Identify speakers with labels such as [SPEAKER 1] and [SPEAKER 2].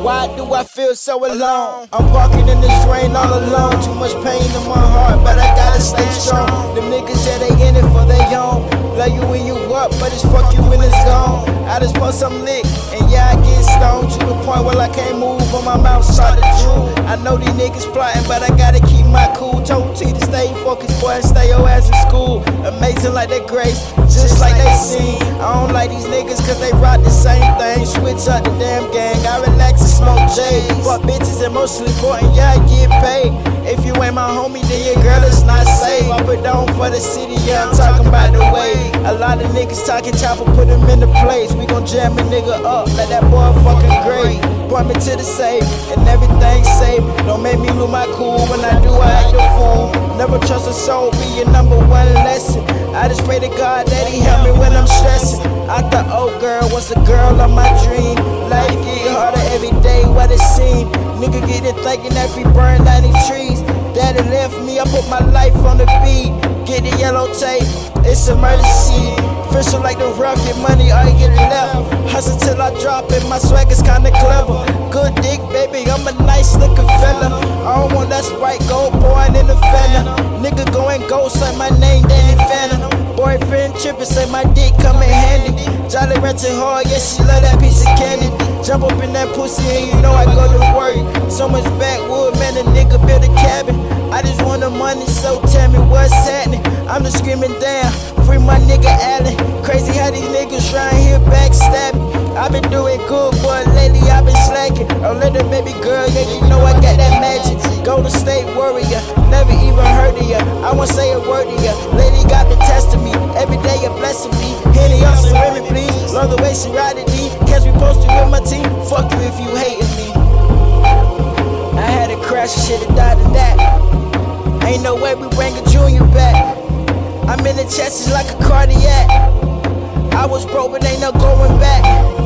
[SPEAKER 1] Why do I feel so alone? I'm walking in this rain all alone. Too much pain in my heart, but I gotta stay strong. Them niggas, yeah, they in it for their own. Love you when you up, but it's fuck you when it's gone. I just put some lick, and yeah, I get stoned to the point where I can't move, but my mouth started drool. I know these niggas plotting, but I gotta keep my cool. Told T to stay focused, boy, and stay your ass in school. Amazing like that grace, like they seen. I don't like these niggas cause they rock the same thing. Switch up the damn gang, I relax and smoke J. Fuck bitches mostly important, yeah, I get paid. If you ain't my homie, then your girl is not safe. I put down for the city, yeah, I'm talking about the way. A lot of niggas talking chopper, put them in the place. We gon' jam a nigga up let that boy fucking great. Point me to the safe, and everything's safe. Don't make me lose my cool when I do, I act a fool. Never trust a soul, be your number one just pray to God that He help me when I'm stressing. I thought, oh girl, was a girl of my dream. Life get harder every day, what it seem. Nigga get it thinking that we burn down these trees. Daddy left me, I put my life on the beat. Get the yellow tape, it's emergency. Official like the rough, get money, I get left. Hustle till I drop it, my swag is kinda clever. Good dick, baby, I'm a nice looking fella. I don't want that sprite gold boy in the fella. Nigga going ghost like my name, Danny Phantom. Boyfriend trippin', say my dick come in handy. Jolly Rancher hard, yeah, she love that piece of candy. Jump up in that pussy and you know I go to work. So much backwood, man, a nigga build a cabin. I just want the money, so tell me what's happening. I'm just screaming down, free my nigga Allen. Crazy how these niggas trying here backstabbing. i been doing good, boy, lately i been slacking. Oh, little baby girl, yeah, you know I got that magic. Go to state warrior, never even heard of ya. Love the way she riding me. Catch me posted with my team. Fuck you if you hating me. I had a crash, shit have died in that. Ain't no way we bring a junior back. I'm in the chest, it's like a cardiac. I was broke, but ain't no going back.